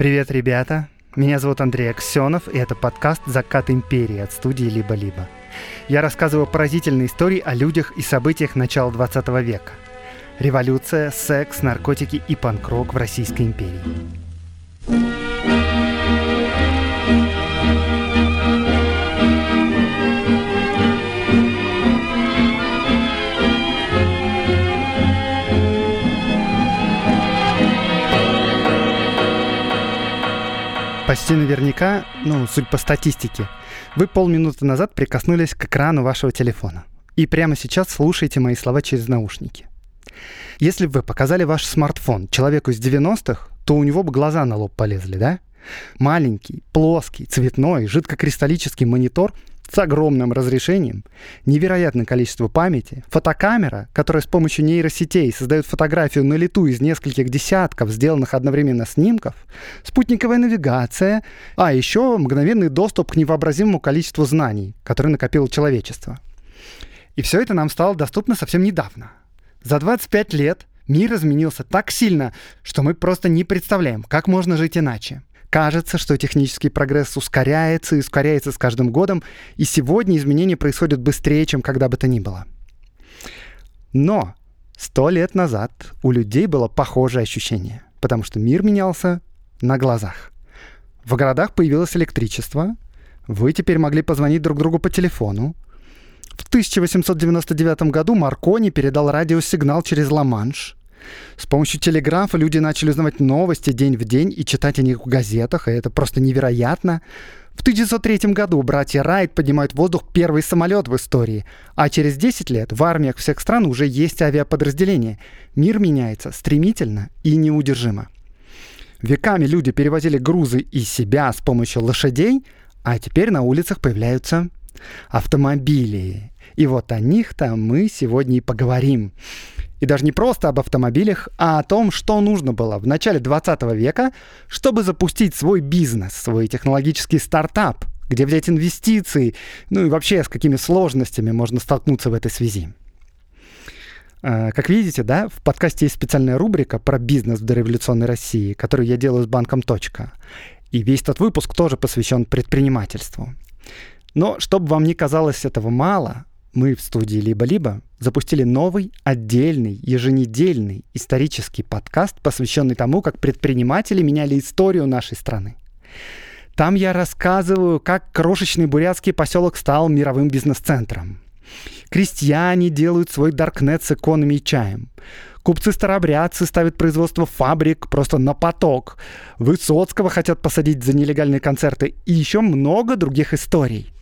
Привет, ребята! Меня зовут Андрей Аксенов, и это подкаст «Закат империи» от студии «Либо-либо». Я рассказываю поразительные истории о людях и событиях начала 20 века. Революция, секс, наркотики и панк-рок в Российской империи. Почти наверняка, ну, судя по статистике, вы полминуты назад прикоснулись к экрану вашего телефона. И прямо сейчас слушаете мои слова через наушники. Если бы вы показали ваш смартфон человеку из 90-х, то у него бы глаза на лоб полезли, да? Маленький, плоский, цветной, жидкокристаллический монитор с огромным разрешением, невероятное количество памяти, фотокамера, которая с помощью нейросетей создает фотографию на лету из нескольких десятков сделанных одновременно снимков, спутниковая навигация, а еще мгновенный доступ к невообразимому количеству знаний, которые накопило человечество. И все это нам стало доступно совсем недавно. За 25 лет мир изменился так сильно, что мы просто не представляем, как можно жить иначе. Кажется, что технический прогресс ускоряется и ускоряется с каждым годом, и сегодня изменения происходят быстрее, чем когда бы то ни было. Но сто лет назад у людей было похожее ощущение, потому что мир менялся на глазах. В городах появилось электричество, вы теперь могли позвонить друг другу по телефону. В 1899 году Маркони передал радиосигнал через Ла-Манш – с помощью телеграфа люди начали узнавать новости день в день и читать о них в газетах, и это просто невероятно. В 1903 году братья Райт поднимают в воздух первый самолет в истории, а через 10 лет в армиях всех стран уже есть авиаподразделения. Мир меняется стремительно и неудержимо. Веками люди перевозили грузы из себя с помощью лошадей, а теперь на улицах появляются автомобили. И вот о них-то мы сегодня и поговорим. И даже не просто об автомобилях, а о том, что нужно было в начале 20 века, чтобы запустить свой бизнес, свой технологический стартап, где взять инвестиции, ну и вообще с какими сложностями можно столкнуться в этой связи. А, как видите, да, в подкасте есть специальная рубрика про бизнес в дореволюционной России, которую я делаю с банком «Точка». И весь этот выпуск тоже посвящен предпринимательству. Но чтобы вам не казалось этого мало, мы в студии «Либо-либо» запустили новый, отдельный, еженедельный исторический подкаст, посвященный тому, как предприниматели меняли историю нашей страны. Там я рассказываю, как крошечный бурятский поселок стал мировым бизнес-центром. Крестьяне делают свой даркнет с иконами и чаем. Купцы-старобрядцы ставят производство фабрик просто на поток. Высоцкого хотят посадить за нелегальные концерты. И еще много других историй –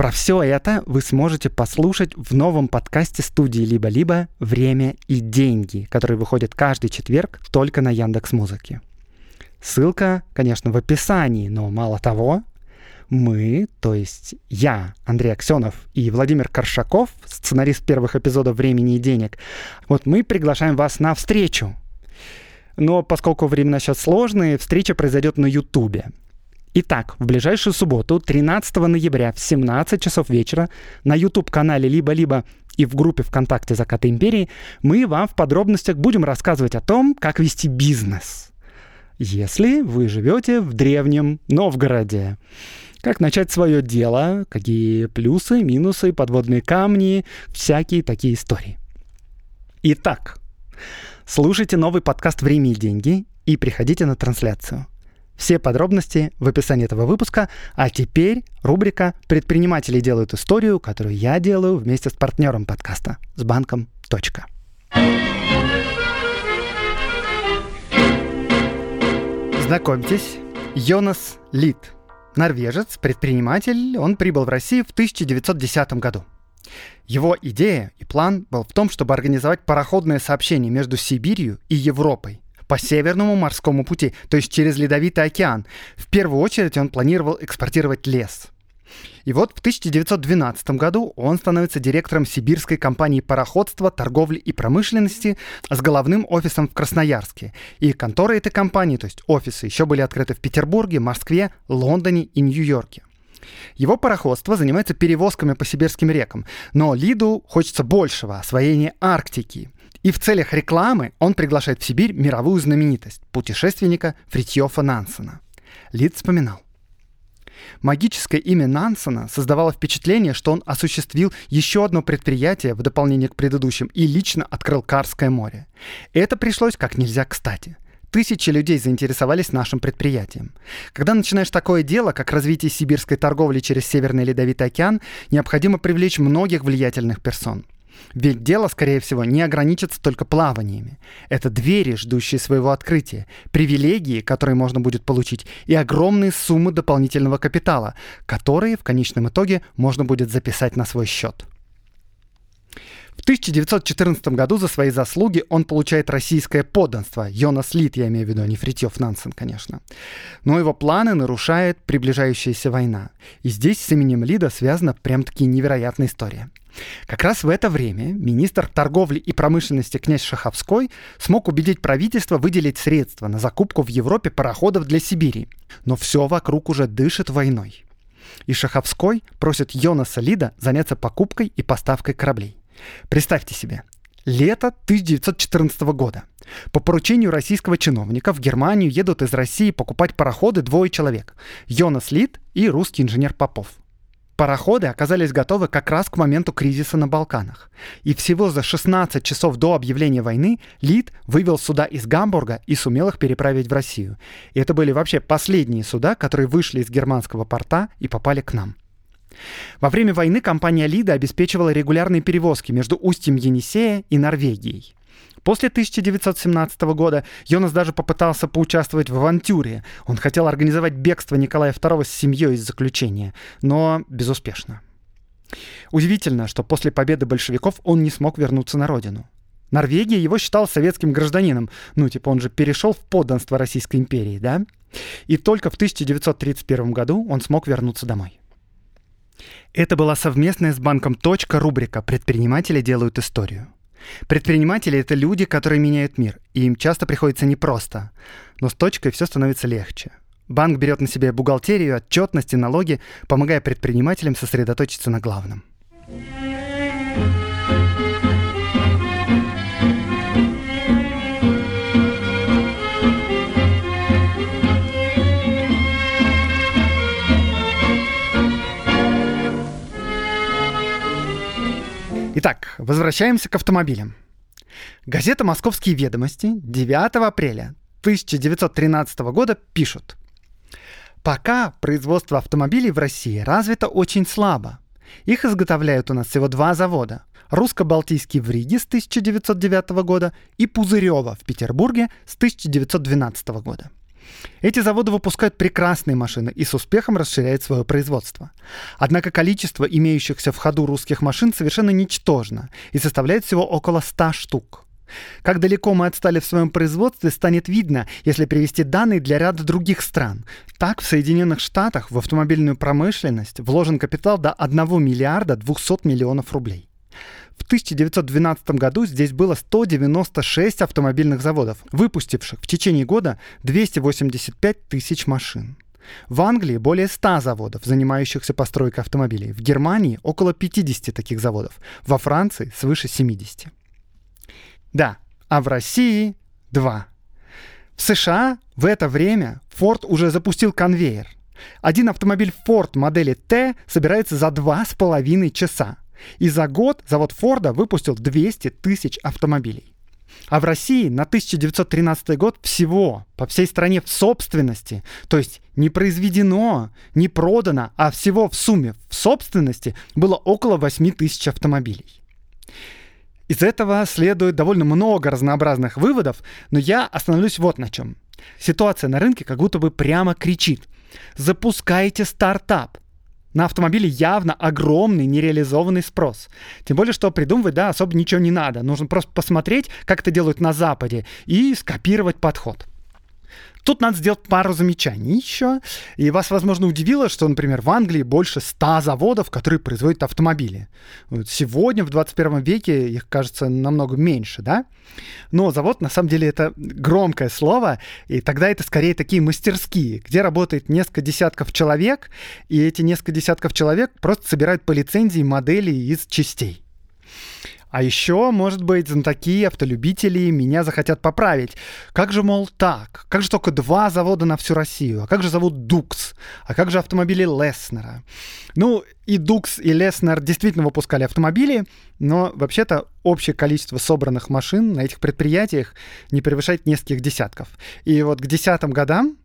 про все это вы сможете послушать в новом подкасте студии «Либо-либо. Время и деньги», который выходит каждый четверг только на Яндекс Музыке. Ссылка, конечно, в описании, но мало того, мы, то есть я, Андрей Аксенов и Владимир Коршаков, сценарист первых эпизодов «Времени и денег», вот мы приглашаем вас на встречу. Но поскольку времена сейчас сложные, встреча произойдет на Ютубе. Итак, в ближайшую субботу, 13 ноября в 17 часов вечера на YouTube-канале «Либо-либо» и в группе ВКонтакте «Закаты империи» мы вам в подробностях будем рассказывать о том, как вести бизнес. Если вы живете в древнем Новгороде. Как начать свое дело, какие плюсы, минусы, подводные камни, всякие такие истории. Итак, слушайте новый подкаст «Время и деньги» и приходите на трансляцию – все подробности в описании этого выпуска. А теперь рубрика «Предприниматели делают историю», которую я делаю вместе с партнером подкаста, с банком «Точка». Знакомьтесь, Йонас Лид. Норвежец, предприниматель, он прибыл в Россию в 1910 году. Его идея и план был в том, чтобы организовать пароходное сообщение между Сибирью и Европой – по Северному морскому пути, то есть через Ледовитый океан. В первую очередь он планировал экспортировать лес. И вот в 1912 году он становится директором сибирской компании пароходства, торговли и промышленности с головным офисом в Красноярске. И конторы этой компании, то есть офисы, еще были открыты в Петербурге, Москве, Лондоне и Нью-Йорке. Его пароходство занимается перевозками по сибирским рекам, но Лиду хочется большего освоения Арктики. И в целях рекламы он приглашает в Сибирь мировую знаменитость – путешественника Фритьёфа Нансена. Лид вспоминал. Магическое имя Нансена создавало впечатление, что он осуществил еще одно предприятие в дополнение к предыдущим и лично открыл Карское море. Это пришлось как нельзя кстати. Тысячи людей заинтересовались нашим предприятием. Когда начинаешь такое дело, как развитие сибирской торговли через Северный Ледовитый океан, необходимо привлечь многих влиятельных персон – ведь дело, скорее всего, не ограничится только плаваниями. Это двери, ждущие своего открытия, привилегии, которые можно будет получить, и огромные суммы дополнительного капитала, которые в конечном итоге можно будет записать на свой счет. В 1914 году за свои заслуги он получает российское подданство. Йонас Лит, я имею в виду, а не Фритьев Нансен, конечно. Но его планы нарушает приближающаяся война. И здесь с именем Лида связана прям-таки невероятная история. Как раз в это время министр торговли и промышленности князь Шаховской смог убедить правительство выделить средства на закупку в Европе пароходов для Сибири. Но все вокруг уже дышит войной. И Шаховской просит Йонаса Лида заняться покупкой и поставкой кораблей. Представьте себе, лето 1914 года. По поручению российского чиновника в Германию едут из России покупать пароходы двое человек. Йонас Лид и русский инженер Попов. Пароходы оказались готовы как раз к моменту кризиса на Балканах. И всего за 16 часов до объявления войны Лид вывел суда из Гамбурга и сумел их переправить в Россию. И это были вообще последние суда, которые вышли из германского порта и попали к нам. Во время войны компания Лида обеспечивала регулярные перевозки между устьем Енисея и Норвегией. После 1917 года Йонас даже попытался поучаствовать в авантюре. Он хотел организовать бегство Николая II с семьей из заключения, но безуспешно. Удивительно, что после победы большевиков он не смог вернуться на родину. Норвегия его считал советским гражданином. Ну, типа, он же перешел в подданство Российской империи, да? И только в 1931 году он смог вернуться домой. Это была совместная с банком «Точка» рубрика «Предприниматели делают историю». Предприниматели — это люди, которые меняют мир, и им часто приходится непросто. Но с точкой все становится легче. Банк берет на себя бухгалтерию, отчетность и налоги, помогая предпринимателям сосредоточиться на главном. Итак, возвращаемся к автомобилям. Газета «Московские ведомости» 9 апреля 1913 года пишут. Пока производство автомобилей в России развито очень слабо. Их изготовляют у нас всего два завода. Русско-Балтийский в Риге с 1909 года и Пузырева в Петербурге с 1912 года. Эти заводы выпускают прекрасные машины и с успехом расширяют свое производство. Однако количество имеющихся в ходу русских машин совершенно ничтожно и составляет всего около 100 штук. Как далеко мы отстали в своем производстве, станет видно, если привести данные для ряда других стран. Так, в Соединенных Штатах в автомобильную промышленность вложен капитал до 1 миллиарда 200 миллионов рублей. В 1912 году здесь было 196 автомобильных заводов, выпустивших в течение года 285 тысяч машин. В Англии более 100 заводов, занимающихся постройкой автомобилей. В Германии около 50 таких заводов. Во Франции свыше 70. Да, а в России 2. В США в это время Ford уже запустил конвейер. Один автомобиль Ford модели T собирается за 2,5 часа. И за год завод Форда выпустил 200 тысяч автомобилей. А в России на 1913 год всего по всей стране в собственности, то есть не произведено, не продано, а всего в сумме в собственности было около 8 тысяч автомобилей. Из этого следует довольно много разнообразных выводов, но я остановлюсь вот на чем. Ситуация на рынке как будто бы прямо кричит. Запускайте стартап, на автомобиле явно огромный нереализованный спрос. Тем более, что придумывать, да, особо ничего не надо. Нужно просто посмотреть, как это делают на Западе, и скопировать подход. Тут надо сделать пару замечаний еще. И вас, возможно, удивило, что, например, в Англии больше 100 заводов, которые производят автомобили. Вот сегодня, в 21 веке, их, кажется, намного меньше, да? Но завод, на самом деле, это громкое слово, и тогда это скорее такие мастерские, где работает несколько десятков человек, и эти несколько десятков человек просто собирают по лицензии модели из частей. А еще, может быть, знатоки, автолюбители меня захотят поправить. Как же, мол, так? Как же только два завода на всю Россию? А как же зовут Дукс? А как же автомобили Леснера? Ну, и Дукс, и Леснер действительно выпускали автомобили, но вообще-то общее количество собранных машин на этих предприятиях не превышает нескольких десятков. И вот к десятым годам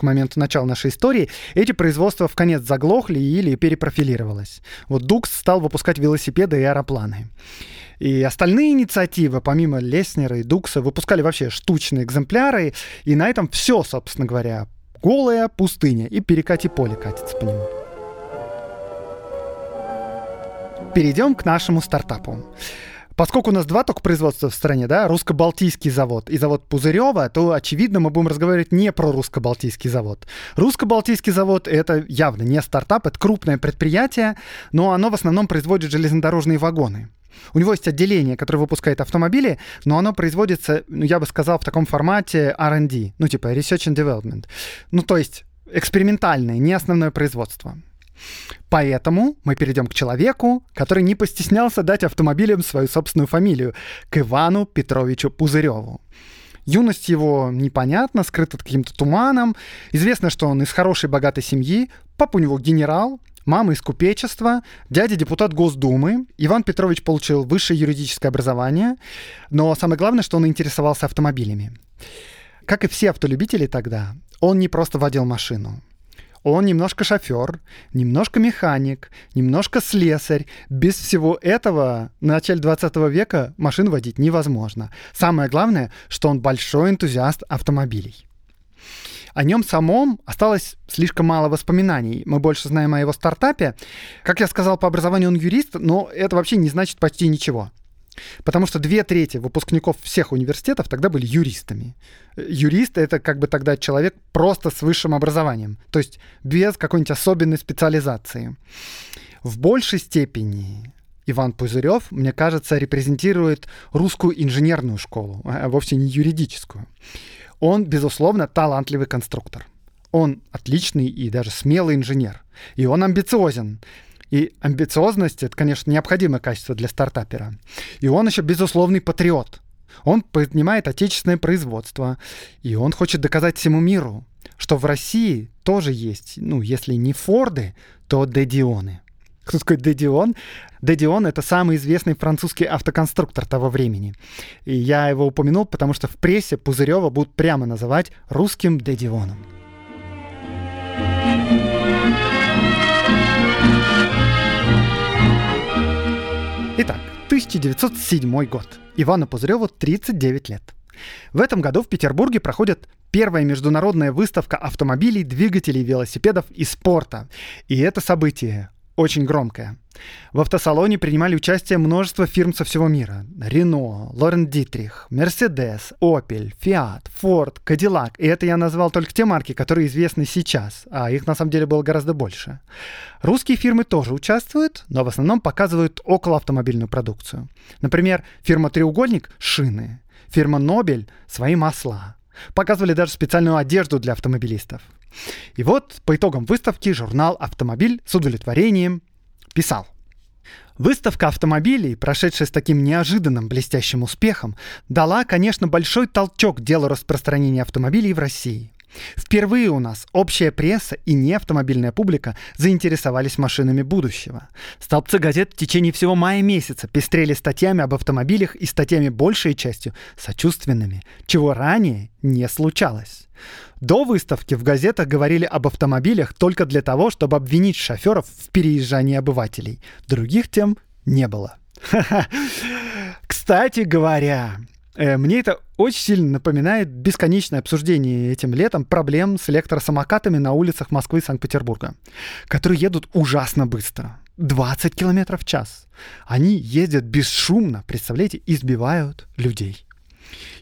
к моменту начала нашей истории, эти производства в конец заглохли или перепрофилировалось. Вот Дукс стал выпускать велосипеды и аэропланы. И остальные инициативы, помимо Леснера и Дукса, выпускали вообще штучные экземпляры. И на этом все, собственно говоря. Голая пустыня и перекати поле катится по нему. Перейдем к нашему стартапу. Поскольку у нас два только производства в стране, да, русско-балтийский завод и завод Пузырева, то, очевидно, мы будем разговаривать не про русско-балтийский завод. Русско-балтийский завод — это явно не стартап, это крупное предприятие, но оно в основном производит железнодорожные вагоны. У него есть отделение, которое выпускает автомобили, но оно производится, ну, я бы сказал, в таком формате R&D, ну, типа Research and Development. Ну, то есть экспериментальное, не основное производство. Поэтому мы перейдем к человеку, который не постеснялся дать автомобилям свою собственную фамилию, к Ивану Петровичу Пузыреву. Юность его непонятна, скрыта каким-то туманом. Известно, что он из хорошей богатой семьи, папа у него генерал, мама из купечества, дядя депутат Госдумы. Иван Петрович получил высшее юридическое образование, но самое главное, что он интересовался автомобилями. Как и все автолюбители тогда, он не просто водил машину. Он немножко шофер, немножко механик, немножко слесарь. Без всего этого на начале 20 века машину водить невозможно. Самое главное, что он большой энтузиаст автомобилей. О нем самом осталось слишком мало воспоминаний. Мы больше знаем о его стартапе. Как я сказал, по образованию он юрист, но это вообще не значит почти ничего. Потому что две трети выпускников всех университетов тогда были юристами. Юрист — это как бы тогда человек просто с высшим образованием, то есть без какой-нибудь особенной специализации. В большей степени Иван Пузырев, мне кажется, репрезентирует русскую инженерную школу, а вовсе не юридическую. Он, безусловно, талантливый конструктор. Он отличный и даже смелый инженер. И он амбициозен. И амбициозность — это, конечно, необходимое качество для стартапера. И он еще безусловный патриот. Он поднимает отечественное производство, и он хочет доказать всему миру, что в России тоже есть, ну, если не Форды, то Дедионы. Кто такой Дедион? Дедион — это самый известный французский автоконструктор того времени. И я его упомянул, потому что в прессе Пузырева будут прямо называть русским Дедионом. Итак, 1907 год. Ивану Пузыреву 39 лет. В этом году в Петербурге проходит первая международная выставка автомобилей, двигателей, велосипедов и спорта. И это событие очень громкое. В автосалоне принимали участие множество фирм со всего мира. Рено, Лорен Дитрих, Мерседес, Opel, Fiat, Ford, Cadillac. И это я назвал только те марки, которые известны сейчас, а их на самом деле было гораздо больше. Русские фирмы тоже участвуют, но в основном показывают околоавтомобильную продукцию. Например, фирма «Треугольник» — шины, фирма «Нобель» — свои масла. Показывали даже специальную одежду для автомобилистов. И вот по итогам выставки журнал «Автомобиль» с удовлетворением писал. Выставка автомобилей, прошедшая с таким неожиданным блестящим успехом, дала, конечно, большой толчок делу распространения автомобилей в России. Впервые у нас общая пресса и неавтомобильная публика заинтересовались машинами будущего. Столбцы газет в течение всего мая месяца пестрели статьями об автомобилях и статьями большей частью сочувственными, чего ранее не случалось. До выставки в газетах говорили об автомобилях только для того, чтобы обвинить шоферов в переезжании обывателей. Других тем не было. Кстати говоря, мне это очень сильно напоминает бесконечное обсуждение этим летом проблем с электросамокатами на улицах Москвы и Санкт-Петербурга, которые едут ужасно быстро. 20 км в час. Они ездят бесшумно, представляете, избивают людей.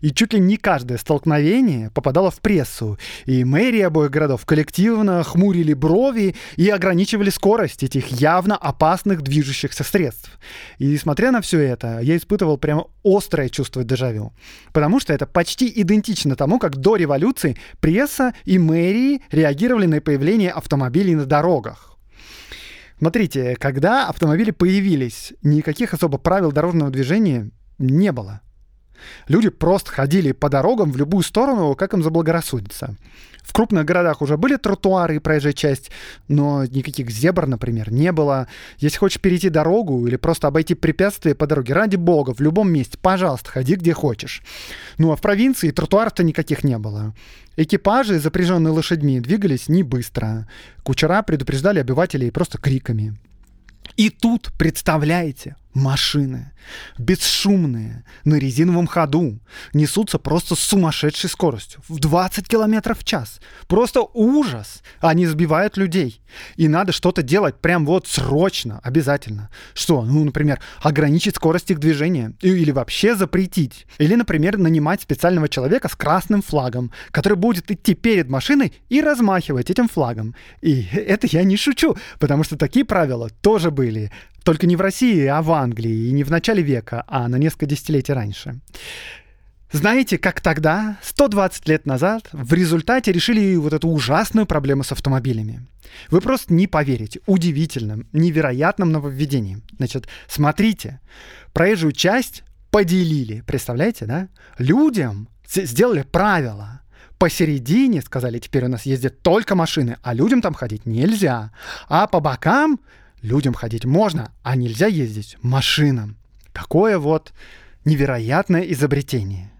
И чуть ли не каждое столкновение попадало в прессу. И мэрии обоих городов коллективно хмурили брови и ограничивали скорость этих явно опасных движущихся средств. И несмотря на все это, я испытывал прямо острое чувство дежавю. Потому что это почти идентично тому, как до революции пресса и мэрии реагировали на появление автомобилей на дорогах. Смотрите, когда автомобили появились, никаких особо правил дорожного движения не было. Люди просто ходили по дорогам в любую сторону, как им заблагорассудится. В крупных городах уже были тротуары и проезжая часть, но никаких зебр, например, не было. Если хочешь перейти дорогу или просто обойти препятствие по дороге, ради бога, в любом месте, пожалуйста, ходи где хочешь. Ну а в провинции тротуаров-то никаких не было. Экипажи, запряженные лошадьми, двигались не быстро. Кучера предупреждали обывателей просто криками. И тут, представляете, машины, бесшумные, на резиновом ходу, несутся просто с сумасшедшей скоростью, в 20 километров в час. Просто ужас! Они сбивают людей. И надо что-то делать прям вот срочно, обязательно. Что? Ну, например, ограничить скорость их движения. Или вообще запретить. Или, например, нанимать специального человека с красным флагом, который будет идти перед машиной и размахивать этим флагом. И это я не шучу, потому что такие правила тоже были. Только не в России, а в Англии. И не в начале века, а на несколько десятилетий раньше. Знаете, как тогда, 120 лет назад, в результате решили вот эту ужасную проблему с автомобилями? Вы просто не поверите удивительным, невероятным нововведением. Значит, смотрите, проезжую часть поделили, представляете, да? Людям сделали правила. Посередине сказали, теперь у нас ездят только машины, а людям там ходить нельзя. А по бокам людям ходить можно, а нельзя ездить машинам. Такое вот невероятное изобретение.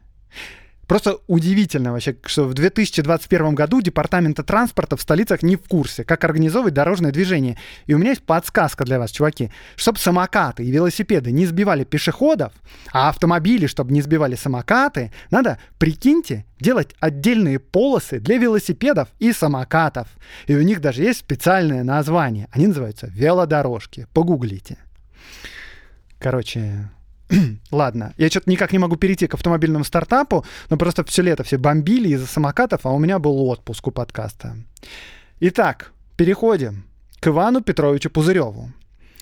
Просто удивительно вообще, что в 2021 году Департамента транспорта в столицах не в курсе, как организовывать дорожное движение. И у меня есть подсказка для вас, чуваки. Чтобы самокаты и велосипеды не сбивали пешеходов, а автомобили, чтобы не сбивали самокаты, надо, прикиньте, делать отдельные полосы для велосипедов и самокатов. И у них даже есть специальное название. Они называются велодорожки. Погуглите. Короче, Ладно, я что-то никак не могу перейти к автомобильному стартапу, но просто все лето все бомбили из-за самокатов, а у меня был отпуск у подкаста. Итак, переходим к Ивану Петровичу Пузыреву.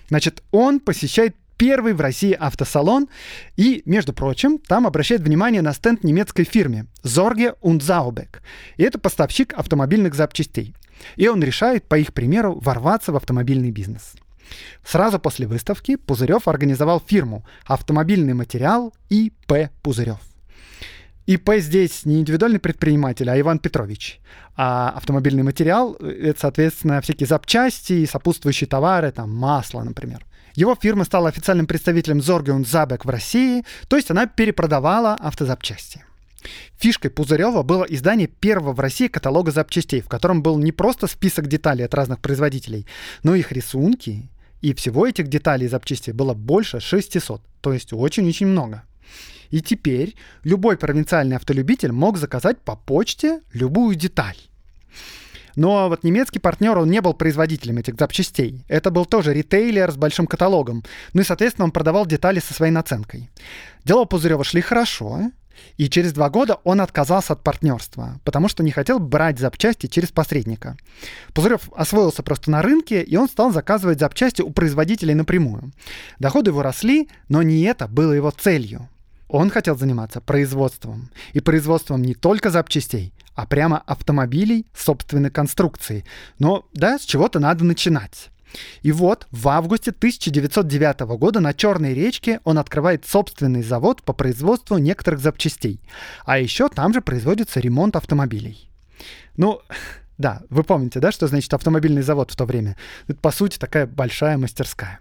Значит, он посещает первый в России автосалон и, между прочим, там обращает внимание на стенд немецкой фирме Zorge und Zaubeck. И это поставщик автомобильных запчастей. И он решает, по их примеру, ворваться в автомобильный бизнес. Сразу после выставки Пузырев организовал фирму «Автомобильный материал ИП Пузырев». ИП здесь не индивидуальный предприниматель, а Иван Петрович. А автомобильный материал — это, соответственно, всякие запчасти и сопутствующие товары, там масло, например. Его фирма стала официальным представителем Zorge Забек в России, то есть она перепродавала автозапчасти. Фишкой Пузырева было издание первого в России каталога запчастей, в котором был не просто список деталей от разных производителей, но и их рисунки. И всего этих деталей и запчастей было больше 600, то есть очень-очень много. И теперь любой провинциальный автолюбитель мог заказать по почте любую деталь. Но вот немецкий партнер, он не был производителем этих запчастей. Это был тоже ритейлер с большим каталогом. Ну и, соответственно, он продавал детали со своей наценкой. Дела у Пузырева шли хорошо, и через два года он отказался от партнерства, потому что не хотел брать запчасти через посредника. Пузырев освоился просто на рынке, и он стал заказывать запчасти у производителей напрямую. Доходы его росли, но не это было его целью. Он хотел заниматься производством. И производством не только запчастей, а прямо автомобилей собственной конструкции. Но да, с чего-то надо начинать. И вот в августе 1909 года на Черной речке он открывает собственный завод по производству некоторых запчастей. А еще там же производится ремонт автомобилей. Ну, да, вы помните, да, что значит автомобильный завод в то время? Это, по сути, такая большая мастерская.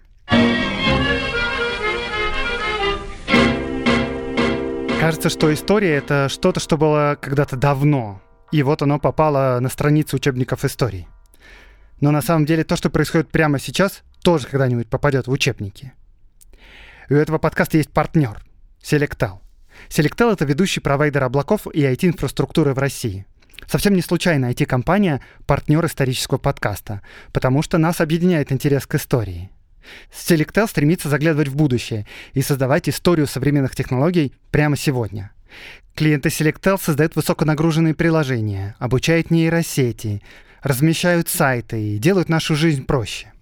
Кажется, что история — это что-то, что было когда-то давно. И вот оно попало на страницы учебников истории. Но на самом деле то, что происходит прямо сейчас, тоже когда-нибудь попадет в учебники. У этого подкаста есть партнер — Selectal. Selectal — это ведущий провайдер облаков и IT-инфраструктуры в России. Совсем не случайно IT-компания — партнер исторического подкаста, потому что нас объединяет интерес к истории. Selectel стремится заглядывать в будущее и создавать историю современных технологий прямо сегодня. Клиенты Selectel создают высоконагруженные приложения, обучают нейросети, размещают сайты и делают нашу жизнь проще.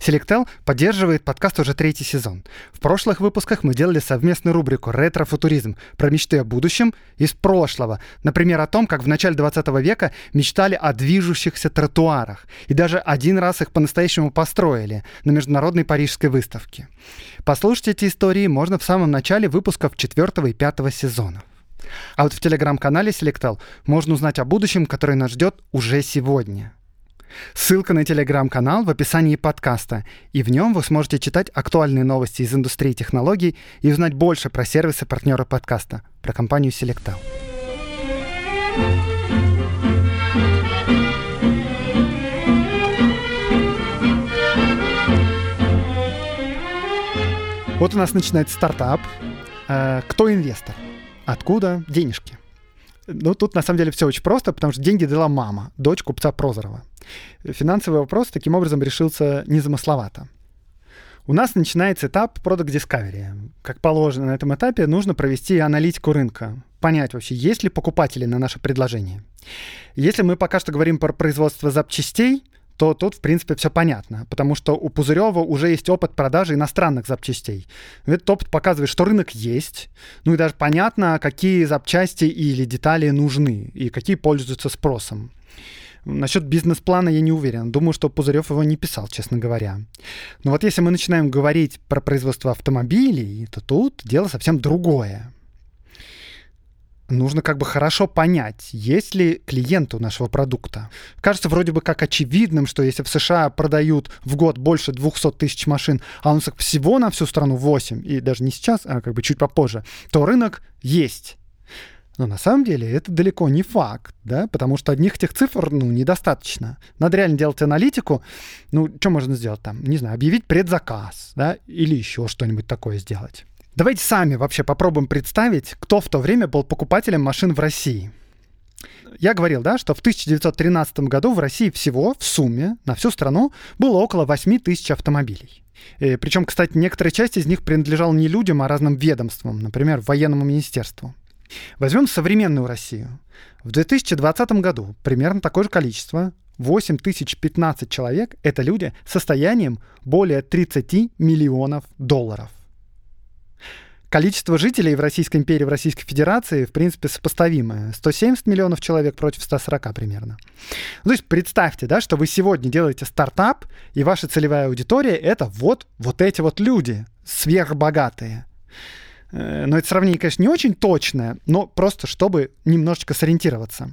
Selectel поддерживает подкаст уже третий сезон. В прошлых выпусках мы делали совместную рубрику «Ретро-футуризм» про мечты о будущем из прошлого. Например, о том, как в начале 20 века мечтали о движущихся тротуарах. И даже один раз их по-настоящему построили на Международной Парижской выставке. Послушать эти истории можно в самом начале выпусков 4 и 5 сезонов. А вот в телеграм-канале Selectel можно узнать о будущем, которое нас ждет уже сегодня – Ссылка на телеграм-канал в описании подкаста, и в нем вы сможете читать актуальные новости из индустрии технологий и узнать больше про сервисы партнера подкаста, про компанию Selectal. Вот у нас начинается стартап. Э, кто инвестор? Откуда денежки? Ну, тут на самом деле все очень просто, потому что деньги дала мама, дочь купца Прозорова. Финансовый вопрос таким образом решился незамысловато. У нас начинается этап Product Discovery. Как положено на этом этапе, нужно провести аналитику рынка, понять вообще, есть ли покупатели на наше предложение. Если мы пока что говорим про производство запчастей, то тут, в принципе, все понятно, потому что у Пузырева уже есть опыт продажи иностранных запчастей. Этот опыт показывает, что рынок есть, ну и даже понятно, какие запчасти или детали нужны и какие пользуются спросом. Насчет бизнес-плана я не уверен. Думаю, что Пузырев его не писал, честно говоря. Но вот если мы начинаем говорить про производство автомобилей, то тут дело совсем другое нужно как бы хорошо понять, есть ли клиент у нашего продукта. Кажется вроде бы как очевидным, что если в США продают в год больше 200 тысяч машин, а у нас всего на всю страну 8, и даже не сейчас, а как бы чуть попозже, то рынок есть. Но на самом деле это далеко не факт, да, потому что одних этих цифр, ну, недостаточно. Надо реально делать аналитику. Ну, что можно сделать там? Не знаю, объявить предзаказ, да, или еще что-нибудь такое сделать. Давайте сами вообще попробуем представить, кто в то время был покупателем машин в России. Я говорил, да, что в 1913 году в России всего в сумме на всю страну было около 8 тысяч автомобилей. И, причем, кстати, некоторая часть из них принадлежала не людям, а разным ведомствам, например, военному министерству. Возьмем современную Россию. В 2020 году примерно такое же количество, 8015 человек, это люди с состоянием более 30 миллионов долларов. Количество жителей в Российской империи, в Российской Федерации, в принципе, сопоставимое. 170 миллионов человек против 140 примерно. Ну, то есть представьте, да, что вы сегодня делаете стартап, и ваша целевая аудитория — это вот, вот эти вот люди, сверхбогатые. Э, но это сравнение, конечно, не очень точное, но просто чтобы немножечко сориентироваться.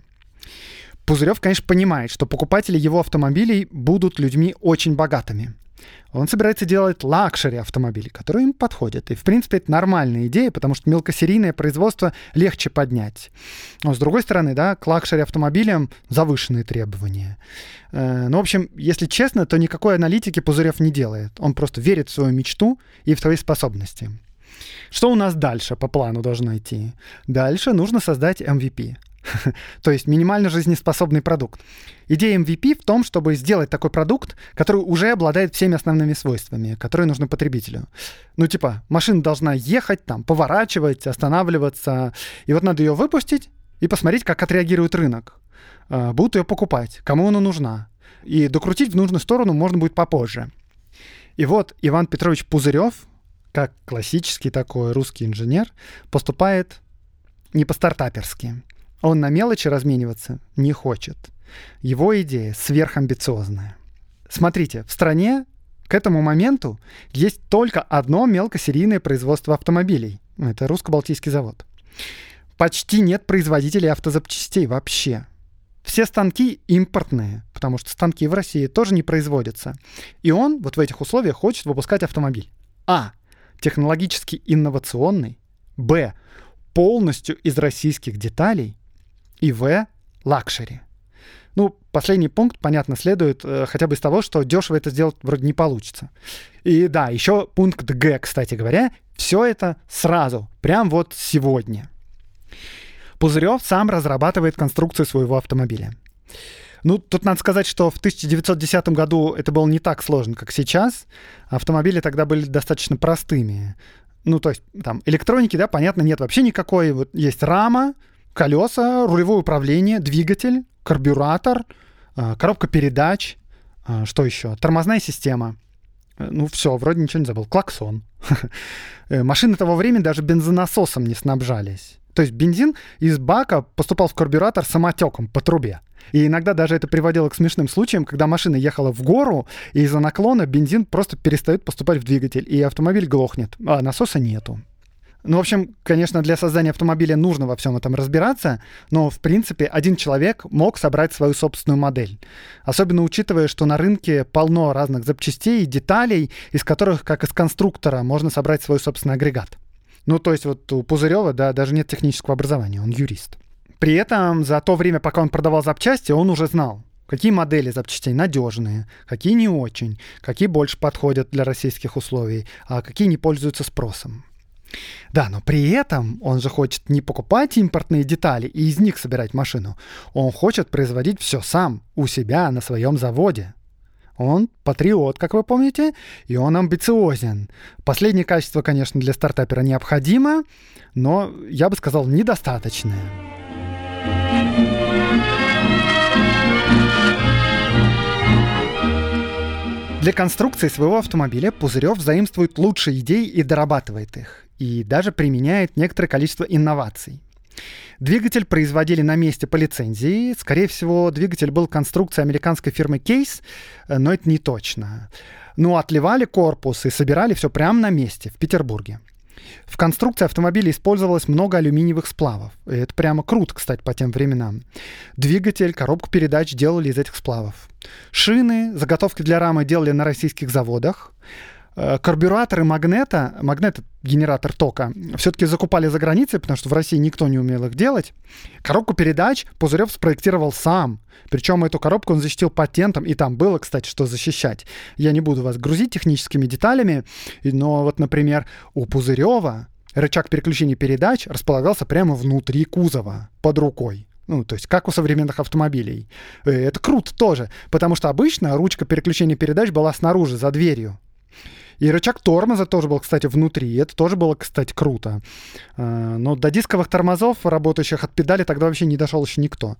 Пузырев, конечно, понимает, что покупатели его автомобилей будут людьми очень богатыми. Он собирается делать luxury автомобили, которые им подходят. И, в принципе, это нормальная идея, потому что мелкосерийное производство легче поднять. Но, с другой стороны, да, к luxury автомобилям завышенные требования. Э, ну, в общем, если честно, то никакой аналитики Пузырев не делает. Он просто верит в свою мечту и в свои способности. Что у нас дальше по плану должно идти? Дальше нужно создать MVP. то есть минимально жизнеспособный продукт. Идея MVP в том, чтобы сделать такой продукт, который уже обладает всеми основными свойствами, которые нужны потребителю. Ну, типа, машина должна ехать, там, поворачивать, останавливаться, и вот надо ее выпустить и посмотреть, как отреагирует рынок. А, будут ее покупать, кому она нужна. И докрутить в нужную сторону можно будет попозже. И вот Иван Петрович Пузырев, как классический такой русский инженер, поступает не по-стартаперски. Он на мелочи размениваться не хочет. Его идея сверхамбициозная. Смотрите, в стране к этому моменту есть только одно мелкосерийное производство автомобилей. Это русско-балтийский завод. Почти нет производителей автозапчастей вообще. Все станки импортные, потому что станки в России тоже не производятся. И он вот в этих условиях хочет выпускать автомобиль. А. Технологически инновационный. Б. Полностью из российских деталей. И В — luxury. Ну, последний пункт, понятно, следует э, хотя бы из того, что дешево это сделать вроде не получится. И да, еще пункт Г, кстати говоря, все это сразу, прям вот сегодня. Пузырев сам разрабатывает конструкцию своего автомобиля. Ну, тут надо сказать, что в 1910 году это было не так сложно, как сейчас. Автомобили тогда были достаточно простыми. Ну, то есть там электроники, да, понятно, нет вообще никакой. Вот есть рама, колеса, рулевое управление, двигатель, карбюратор, а, коробка передач, А, что еще? Тормозная система. Э, ну все, вроде ничего не забыл. Клаксон. Э, машины того времени даже бензонасосом не снабжались. То есть бензин из бака поступал в карбюратор самотеком по трубе. И иногда даже это приводило к смешным случаям, когда машина ехала в гору, и из-за наклона бензин просто перестает поступать в двигатель, и автомобиль глохнет, а насоса нету. Ну, в общем, конечно, для создания автомобиля нужно во всем этом разбираться, но, в принципе, один человек мог собрать свою собственную модель. Особенно учитывая, что на рынке полно разных запчастей и деталей, из которых, как из конструктора, можно собрать свой собственный агрегат. Ну, то есть вот у Пузырева, да, даже нет технического образования, он юрист. При этом за то время, пока он продавал запчасти, он уже знал, какие модели запчастей надежные, какие не очень, какие больше подходят для российских условий, а какие не пользуются спросом. Да, но при этом он же хочет не покупать импортные детали и из них собирать машину. Он хочет производить все сам, у себя, на своем заводе. Он патриот, как вы помните, и он амбициозен. Последнее качество, конечно, для стартапера необходимо, но, я бы сказал, недостаточное. Для конструкции своего автомобиля Пузырев заимствует лучшие идеи и дорабатывает их, и даже применяет некоторое количество инноваций. Двигатель производили на месте по лицензии. Скорее всего, двигатель был конструкцией американской фирмы Case, но это не точно. Ну, отливали корпус и собирали все прямо на месте, в Петербурге. В конструкции автомобиля использовалось много алюминиевых сплавов. И это прямо круто, кстати, по тем временам. Двигатель, коробку передач делали из этих сплавов. Шины, заготовки для рамы делали на российских заводах. Э, карбюраторы магнета, магнет генератор тока, все-таки закупали за границей, потому что в России никто не умел их делать. Коробку передач Пузырев спроектировал сам. Причем эту коробку он защитил патентом, и там было, кстати, что защищать. Я не буду вас грузить техническими деталями, но вот, например, у Пузырева рычаг переключения передач располагался прямо внутри кузова, под рукой. Ну, то есть как у современных автомобилей. Э, это круто тоже, потому что обычно ручка переключения передач была снаружи, за дверью. И рычаг тормоза тоже был, кстати, внутри. И это тоже было, кстати, круто. А, но до дисковых тормозов, работающих от педали, тогда вообще не дошел еще никто.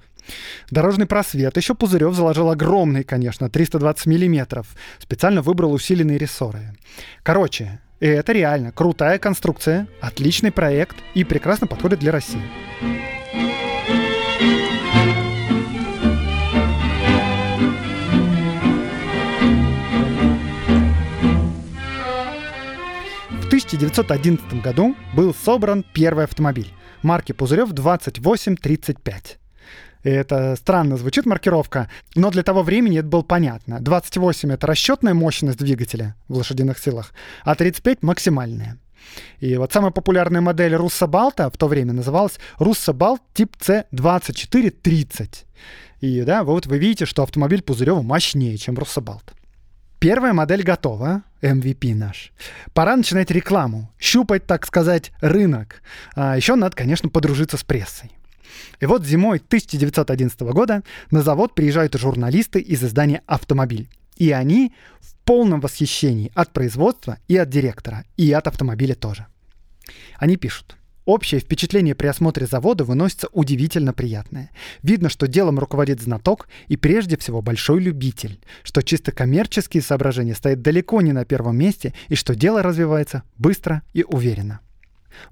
Дорожный просвет. Еще Пузырев заложил огромный, конечно, 320 миллиметров. Специально выбрал усиленные рессоры. Короче, это реально крутая конструкция, отличный проект и прекрасно подходит для России. 1911 году был собран первый автомобиль марки Пузырев 2835. Это странно звучит маркировка, но для того времени это было понятно. 28 — это расчетная мощность двигателя в лошадиных силах, а 35 — максимальная. И вот самая популярная модель Руссобалта в то время называлась Руссобалт тип C2430. И да, вот вы видите, что автомобиль Пузырева мощнее, чем Руссобалт. Первая модель готова, MVP наш. Пора начинать рекламу, щупать, так сказать, рынок. А еще надо, конечно, подружиться с прессой. И вот зимой 1911 года на завод приезжают журналисты из издания «Автомобиль». И они в полном восхищении от производства и от директора, и от автомобиля тоже. Они пишут – Общее впечатление при осмотре завода выносится удивительно приятное. Видно, что делом руководит знаток и прежде всего большой любитель, что чисто коммерческие соображения стоят далеко не на первом месте и что дело развивается быстро и уверенно.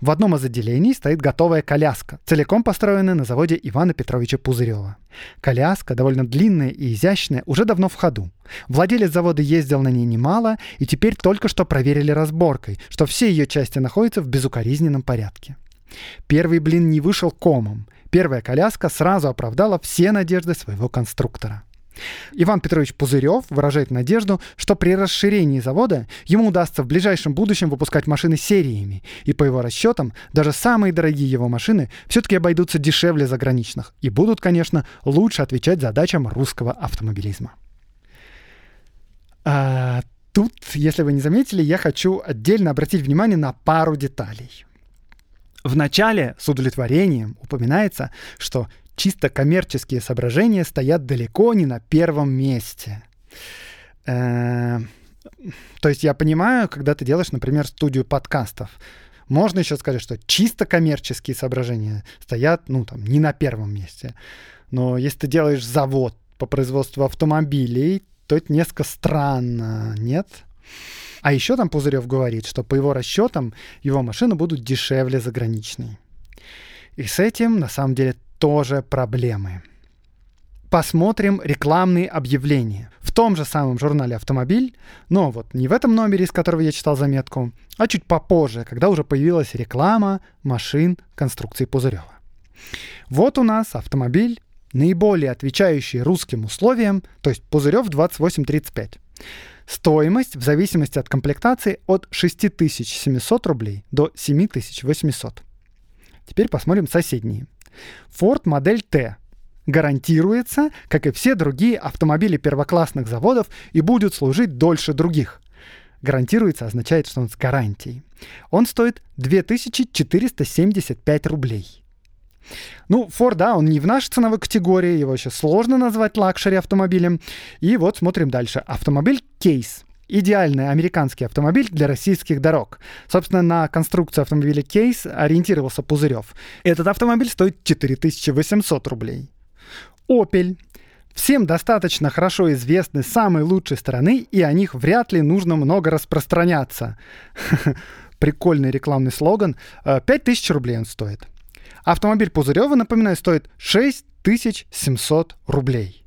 В одном из отделений стоит готовая коляска, целиком построенная на заводе Ивана Петровича Пузырева. Коляска, довольно длинная и изящная, уже давно в ходу. Владелец завода ездил на ней немало, и теперь только что проверили разборкой, что все ее части находятся в безукоризненном порядке. Первый блин не вышел комом. Первая коляска сразу оправдала все надежды своего конструктора. Иван Петрович Пузырев выражает надежду, что при расширении завода ему удастся в ближайшем будущем выпускать машины сериями, и по его расчетам даже самые дорогие его машины все-таки обойдутся дешевле заграничных и будут, конечно, лучше отвечать задачам русского автомобилизма. А, тут, если вы не заметили, я хочу отдельно обратить внимание на пару деталей. В начале с удовлетворением упоминается, что чисто коммерческие соображения стоят далеко не на первом месте. Э, то есть я понимаю, когда ты делаешь, например, студию подкастов, можно еще сказать, что чисто коммерческие соображения стоят, ну, там, не на первом месте. Но если ты делаешь завод по производству автомобилей, то это несколько странно, нет? А еще там Пузырев говорит, что по его расчетам его машины будут дешевле заграничной. И с этим на самом деле тоже проблемы. Посмотрим рекламные объявления. В том же самом журнале «Автомобиль», но вот не в этом номере, из которого я читал заметку, а чуть попозже, когда уже появилась реклама машин конструкции Пузырева. Вот у нас автомобиль, наиболее отвечающий русским условиям, то есть Пузырев 2835. Стоимость в зависимости от комплектации от 6700 рублей до 7800. Теперь посмотрим соседние. Ford модель T гарантируется, как и все другие автомобили первоклассных заводов, и будет служить дольше других. Гарантируется означает, что он с гарантией. Он стоит 2475 рублей. Ну, Ford, да, он не в нашей ценовой категории, его еще сложно назвать luxury автомобилем. И вот смотрим дальше. Автомобиль Кейс. Идеальный американский автомобиль для российских дорог. Собственно, на конструкцию автомобиля Кейс ориентировался Пузырев. Этот автомобиль стоит 4800 рублей. Opel. Всем достаточно хорошо известны самые лучшие стороны, и о них вряд ли нужно много распространяться. Прикольный рекламный слоган. 5000 э, рублей он стоит. Автомобиль Пузырева, напоминаю, стоит 6700 рублей.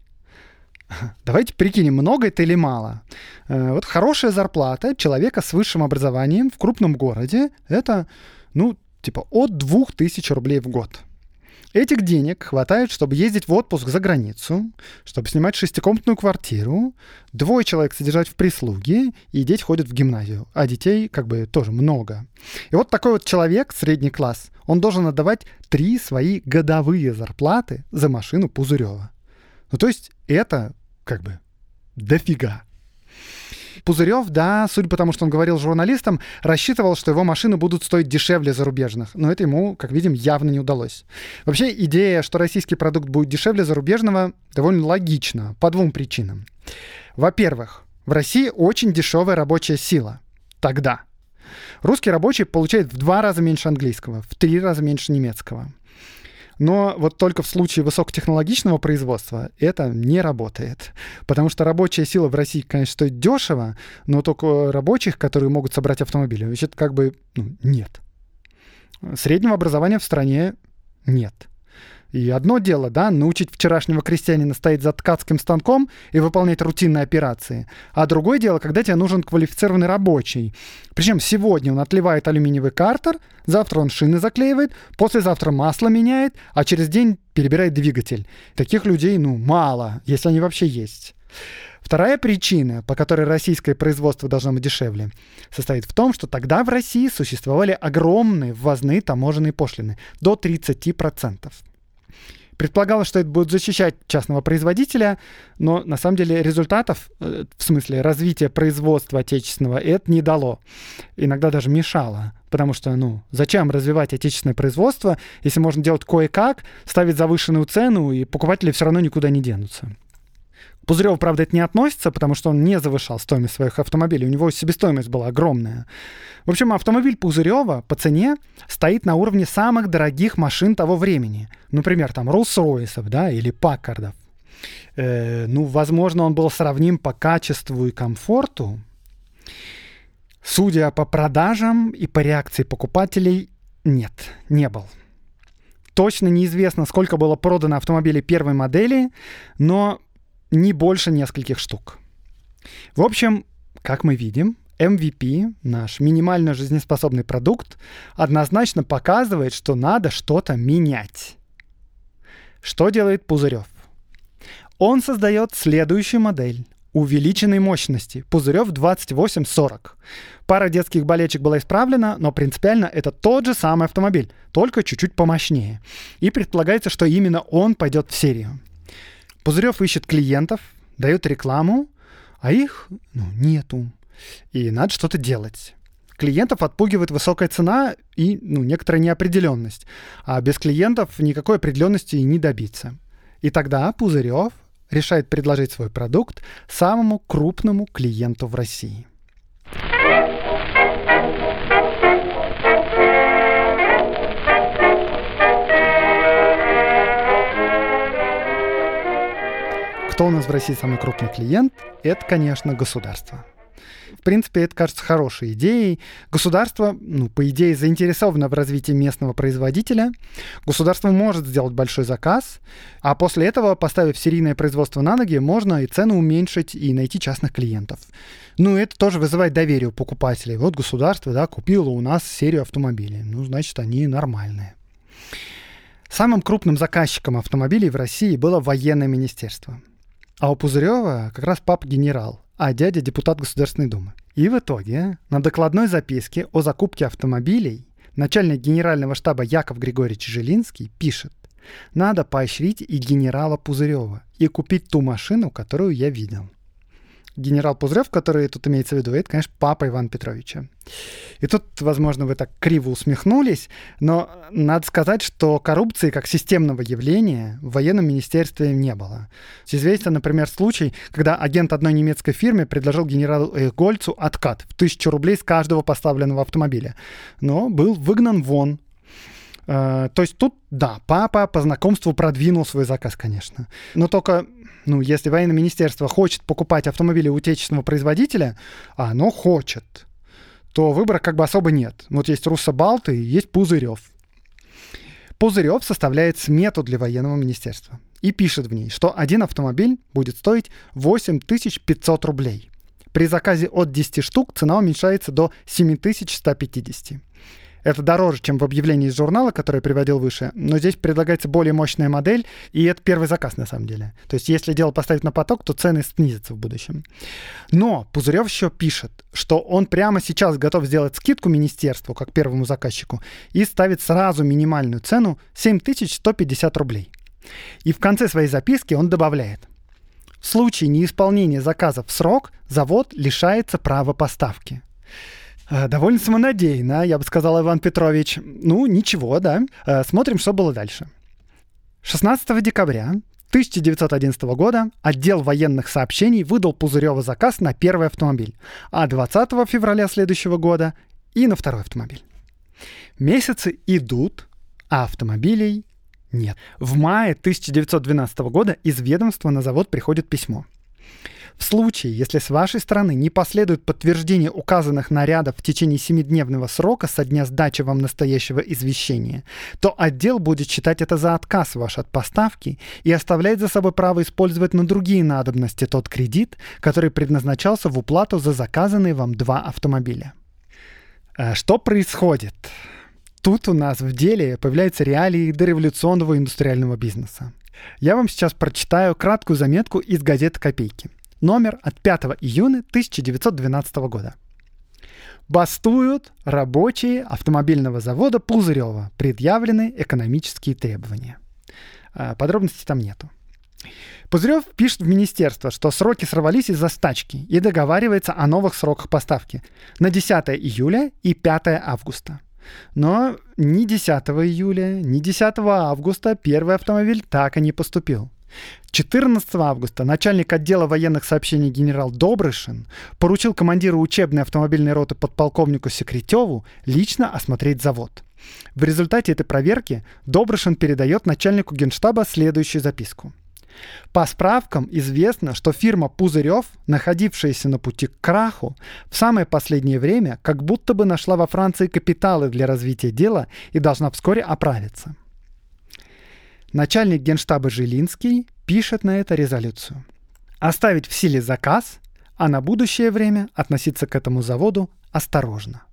Давайте прикинем, много это или мало. Э, вот хорошая зарплата человека с высшим образованием в крупном городе — это, ну, типа от 2000 рублей в год. Этих денег хватает, чтобы ездить в отпуск за границу, чтобы снимать шестикомнатную квартиру, двое человек содержать в прислуге, и дети ходят в гимназию, а детей как бы тоже много. И вот такой вот человек, средний класс, он должен отдавать три свои годовые зарплаты за машину Пузырева. Ну то есть это как бы дофига. Пузырев, да, судя по тому, что он говорил журналистам, рассчитывал, что его машины будут стоить дешевле зарубежных. Но это ему, как видим, явно не удалось. Вообще, идея, что российский продукт будет дешевле зарубежного, довольно логична по двум причинам. Во-первых, в России очень дешевая рабочая сила. Тогда. Русский рабочий получает в два раза меньше английского, в три раза меньше немецкого. Но вот только в случае высокотехнологичного производства это не работает. Потому что рабочая сила в России, конечно, стоит дешево, но только рабочих, которые могут собрать автомобили, значит, как бы ну, нет. Среднего образования в стране нет. И одно дело, да, научить вчерашнего крестьянина стоять за ткацким станком и выполнять рутинные операции. А другое дело, когда тебе нужен квалифицированный рабочий. Причем сегодня он отливает алюминиевый картер, завтра он шины заклеивает, послезавтра масло меняет, а через день перебирает двигатель. Таких людей, ну, мало, если они вообще есть. Вторая причина, по которой российское производство должно быть дешевле, состоит в том, что тогда в России существовали огромные ввозные таможенные пошлины, до 30%. Предполагалось, что это будет защищать частного производителя, но на самом деле результатов, э, в смысле развития производства отечественного, это не дало. Иногда даже мешало. Потому что, ну, зачем развивать отечественное производство, если можно делать кое-как, ставить завышенную цену, и покупатели все равно никуда не денутся. Пузырев, правда, это не относится, потому что он не завышал стоимость своих автомобилей. У него себестоимость была огромная. В общем, автомобиль Пузырева по цене стоит на уровне самых дорогих машин того времени. Например, там Rolls-Royce, да, или Паккардов. Э, ну, возможно, он был сравним по качеству и комфорту. Судя по продажам и по реакции покупателей, нет, не был. Точно неизвестно, сколько было продано автомобилей первой модели, но не больше нескольких штук. В общем, как мы видим, MVP, наш минимально жизнеспособный продукт, однозначно показывает, что надо что-то менять. Что делает Пузырев? Он создает следующую модель увеличенной мощности Пузырев 2840. Пара детских болечек была исправлена, но принципиально это тот же самый автомобиль, только чуть-чуть помощнее. И предполагается, что именно он пойдет в серию. Пузырев ищет клиентов, дает рекламу, а их ну, нету. И надо что-то делать. Клиентов отпугивает высокая цена и ну, некоторая неопределенность. А без клиентов никакой определенности не добиться. И тогда Пузырев решает предложить свой продукт самому крупному клиенту в России. Кто у нас в России самый крупный клиент? Это, конечно, государство. В принципе, это кажется хорошей идеей. Государство, ну, по идее, заинтересовано в развитии местного производителя. Государство может сделать большой заказ, а после этого, поставив серийное производство на ноги, можно и цену уменьшить, и найти частных клиентов. Ну, это тоже вызывает доверие у покупателей. Вот государство, да, купило у нас серию автомобилей. Ну, значит, они нормальные. Самым крупным заказчиком автомобилей в России было военное министерство. А у Пузырева как раз папа генерал, а дядя депутат Государственной Думы. И в итоге на докладной записке о закупке автомобилей начальник генерального штаба Яков Григорьевич Жилинский пишет, надо поощрить и генерала Пузырева и купить ту машину, которую я видел генерал Пузырев, который тут имеется в виду, это, конечно, папа Ивана Петровича. И тут, возможно, вы так криво усмехнулись, но надо сказать, что коррупции как системного явления в военном министерстве не было. Известен, например, случай, когда агент одной немецкой фирмы предложил генералу Гольцу откат в тысячу рублей с каждого поставленного автомобиля, но был выгнан вон Э, то есть тут, да, папа по знакомству продвинул свой заказ, конечно. Но только, ну, если военное министерство хочет покупать автомобили у отечественного производителя, а оно хочет, то выбора как бы особо нет. Вот есть Руссобалт и есть Пузырев. Пузырев составляет смету для военного министерства и пишет в ней, что один автомобиль будет стоить 8500 рублей. При заказе от 10 штук цена уменьшается до 7150. Это дороже, чем в объявлении из журнала, который я приводил выше, но здесь предлагается более мощная модель, и это первый заказ на самом деле. То есть если дело поставить на поток, то цены снизятся в будущем. Но Пузырев еще пишет, что он прямо сейчас готов сделать скидку министерству, как первому заказчику, и ставит сразу минимальную цену 7150 рублей. И в конце своей записки он добавляет – в случае неисполнения заказа в срок завод лишается права поставки. Э, довольно самонадеянно, я бы сказал, Иван Петрович. Ну, ничего, да. Э, смотрим, что было дальше. 16 декабря 1911 года отдел военных сообщений выдал Пузыреву заказ на первый автомобиль, а 20 февраля следующего года и на второй автомобиль. Месяцы идут, а автомобилей нет. В мае 1912 года из ведомства на завод приходит письмо – в случае, если с вашей стороны не последует подтверждение указанных нарядов в течение семидневного срока со дня сдачи вам настоящего извещения, то отдел будет считать это за отказ ваш от поставки и оставлять за собой право использовать на другие надобности тот кредит, который предназначался в уплату за заказанные вам два автомобиля. А что происходит? Тут у нас в деле появляются реалии дореволюционного индустриального бизнеса. Я вам сейчас прочитаю краткую заметку из газеты «Копейки» номер от 5 июня 1912 года. Бастуют рабочие автомобильного завода Пузырева. Предъявлены экономические требования. А, подробностей там нету. Пузырев пишет в министерство, что сроки сорвались из-за стачки и договаривается о новых сроках поставки на 10 июля и 5 августа. Но ни 10 июля, ни 10 августа первый автомобиль так и не поступил. 14 августа начальник отдела военных сообщений генерал Добрышин поручил командиру учебной автомобильной роты подполковнику Секретеву лично осмотреть завод. В результате этой проверки Добрышин передает начальнику генштаба следующую записку. По справкам известно, что фирма Пузырев, находившаяся на пути к краху, в самое последнее время как будто бы нашла во Франции капиталы для развития дела и должна вскоре оправиться. Начальник генштаба Жилинский пишет на это резолюцию. Оставить в силе заказ, а на будущее время относиться к этому заводу осторожно.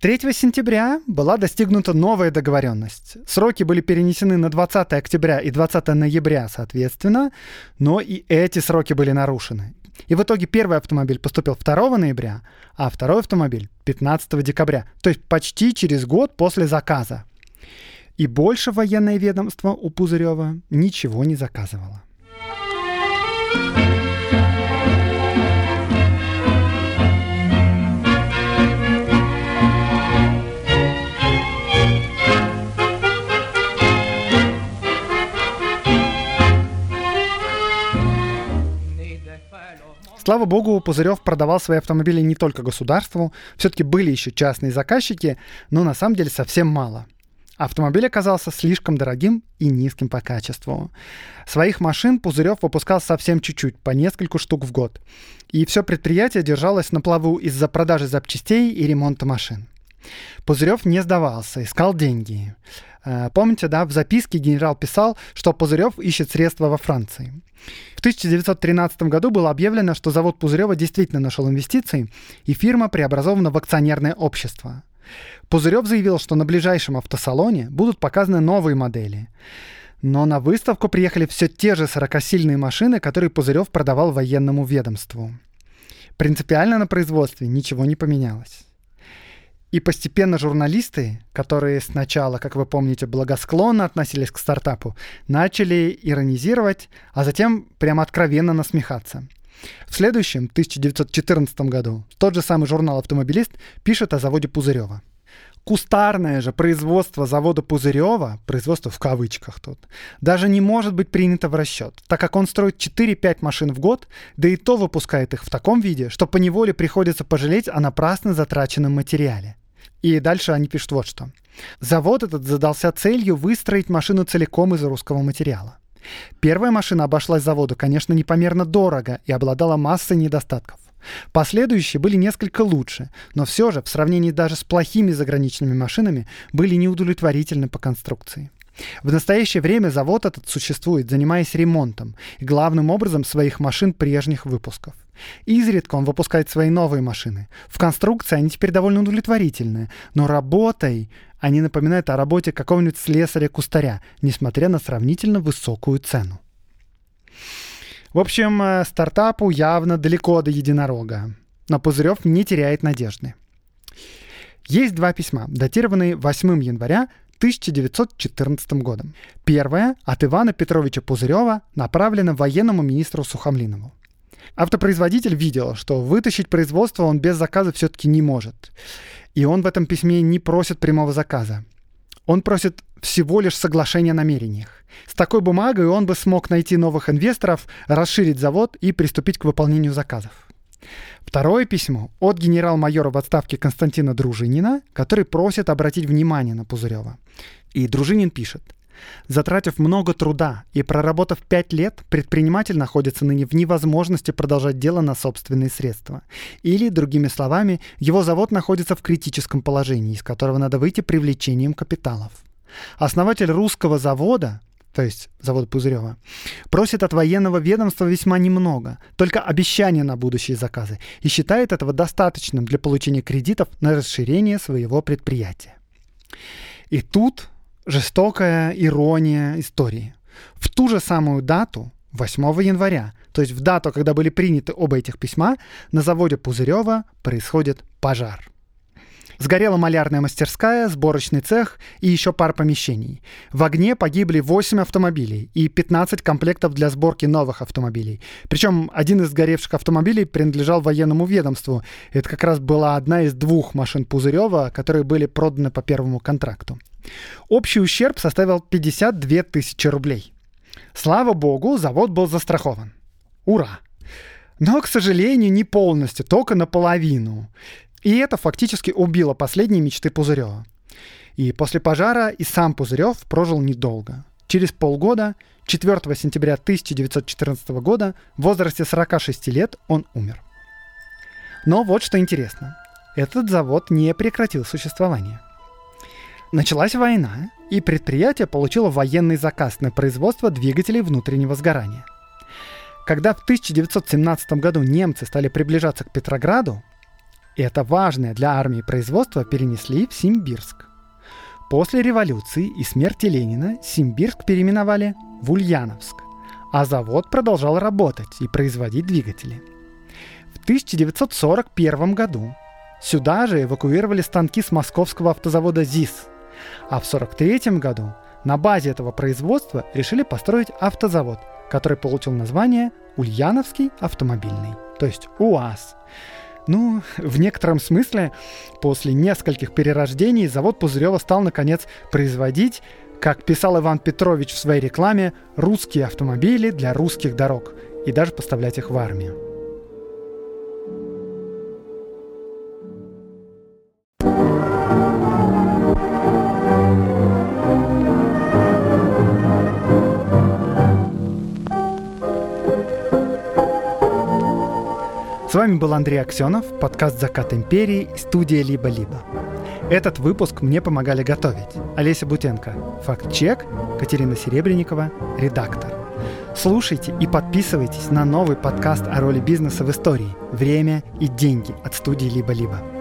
3 сентября была достигнута новая договоренность. Сроки были перенесены на 20 октября и 20 ноября, соответственно, но и эти сроки были нарушены. И в итоге первый автомобиль поступил 2 ноября, а второй автомобиль 15 декабря, то есть почти через год после заказа. И больше военное ведомство у Пузырева ничего не заказывало. Слава богу, Пузырев продавал свои автомобили не только государству. Все-таки были еще частные заказчики, но на самом деле совсем мало – Автомобиль оказался слишком дорогим и низким по качеству. Своих машин Пузырев выпускал совсем чуть-чуть, по нескольку штук в год. И все предприятие держалось на плаву из-за продажи запчастей и ремонта машин. Пузырев не сдавался, искал деньги. Э, помните, да, в записке генерал писал, что Пузырев ищет средства во Франции. В 1913 году было объявлено, что завод Пузырева действительно нашел инвестиции, и фирма преобразована в акционерное общество. Пузырев заявил, что на ближайшем автосалоне будут показаны новые модели. Но на выставку приехали все те же 40-сильные машины, которые Пузырев продавал военному ведомству. Принципиально на производстве ничего не поменялось. И постепенно журналисты, которые сначала, как вы помните, благосклонно относились к стартапу, начали иронизировать, а затем прямо откровенно насмехаться. В следующем, 1914 году, тот же самый журнал «Автомобилист» пишет о заводе Пузырева. Кустарное же производство завода Пузырева, производство в кавычках тут, даже не может быть принято в расчет, так как он строит 4-5 машин в год, да и то выпускает их в таком виде, что поневоле приходится пожалеть о напрасно затраченном материале. И дальше они пишут вот что. Завод этот задался целью выстроить машину целиком из русского материала. Первая машина обошлась заводу, конечно, непомерно дорого и обладала массой недостатков. Последующие были несколько лучше, но все же в сравнении даже с плохими заграничными машинами были неудовлетворительны по конструкции. В настоящее время завод этот существует, занимаясь ремонтом и главным образом своих машин прежних выпусков. Изредка он выпускает свои новые машины. В конструкции они теперь довольно удовлетворительные, но работой они напоминают о работе какого-нибудь слесаря-кустаря, несмотря на сравнительно высокую цену. В общем, э, стартапу явно далеко до единорога. Но Пузырев не теряет надежды. Есть два письма, датированные 8 января 1914 годом. Первое от Ивана Петровича Пузырева направлено военному министру Сухомлинову. Автопроизводитель видел, что вытащить производство он без заказа все-таки не может. И он в этом письме не просит прямого заказа. Он просит всего лишь соглашения о намерениях. С такой бумагой он бы смог найти новых инвесторов, расширить завод и приступить к выполнению заказов. Второе письмо от генерал-майора в отставке Константина Дружинина, который просит обратить внимание на Пузырева. И Дружинин пишет. Затратив много труда и проработав пять лет, предприниматель находится ныне в невозможности продолжать дело на собственные средства. Или, другими словами, его завод находится в критическом положении, из которого надо выйти привлечением капиталов. Основатель русского завода, то есть завод Пузырева, просит от военного ведомства весьма немного, только обещания на будущие заказы, и считает этого достаточным для получения кредитов на расширение своего предприятия. И тут жестокая ирония истории. В ту же самую дату, 8 января, то есть в дату, когда были приняты оба этих письма, на заводе Пузырева происходит пожар. Сгорела малярная мастерская, сборочный цех и еще пара помещений. В огне погибли 8 автомобилей и 15 комплектов для сборки новых автомобилей. Причем один из сгоревших автомобилей принадлежал военному ведомству. Это как раз была одна из двух машин Пузырева, которые были проданы по первому контракту. Общий ущерб составил 52 тысячи рублей. Слава богу, завод был застрахован. Ура! Но, к сожалению, не полностью, только наполовину. И это фактически убило последние мечты Пузырева. И после пожара и сам Пузырев прожил недолго. Через полгода, 4 сентября 1914 года, в возрасте 46 лет он умер. Но вот что интересно. Этот завод не прекратил существование. Началась война, и предприятие получило военный заказ на производство двигателей внутреннего сгорания. Когда в 1917 году немцы стали приближаться к Петрограду, это важное для армии производство перенесли в Симбирск. После революции и смерти Ленина Симбирск переименовали в Ульяновск, а завод продолжал работать и производить двигатели. В 1941 году сюда же эвакуировали станки с московского автозавода ЗИС, а в 1943 году на базе этого производства решили построить автозавод, который получил название Ульяновский автомобильный, то есть УАЗ. Ну, в некотором смысле, после нескольких перерождений завод Пузырева стал, наконец, производить, как писал Иван Петрович в своей рекламе, русские автомобили для русских дорог и даже поставлять их в армию. С вами был Андрей Аксенов, подкаст «Закат империи» студия «Либо-либо». Этот выпуск мне помогали готовить Олеся Бутенко, факт-чек, Катерина Серебренникова, редактор. Слушайте и подписывайтесь на новый подкаст о роли бизнеса в истории «Время и деньги» от студии «Либо-либо».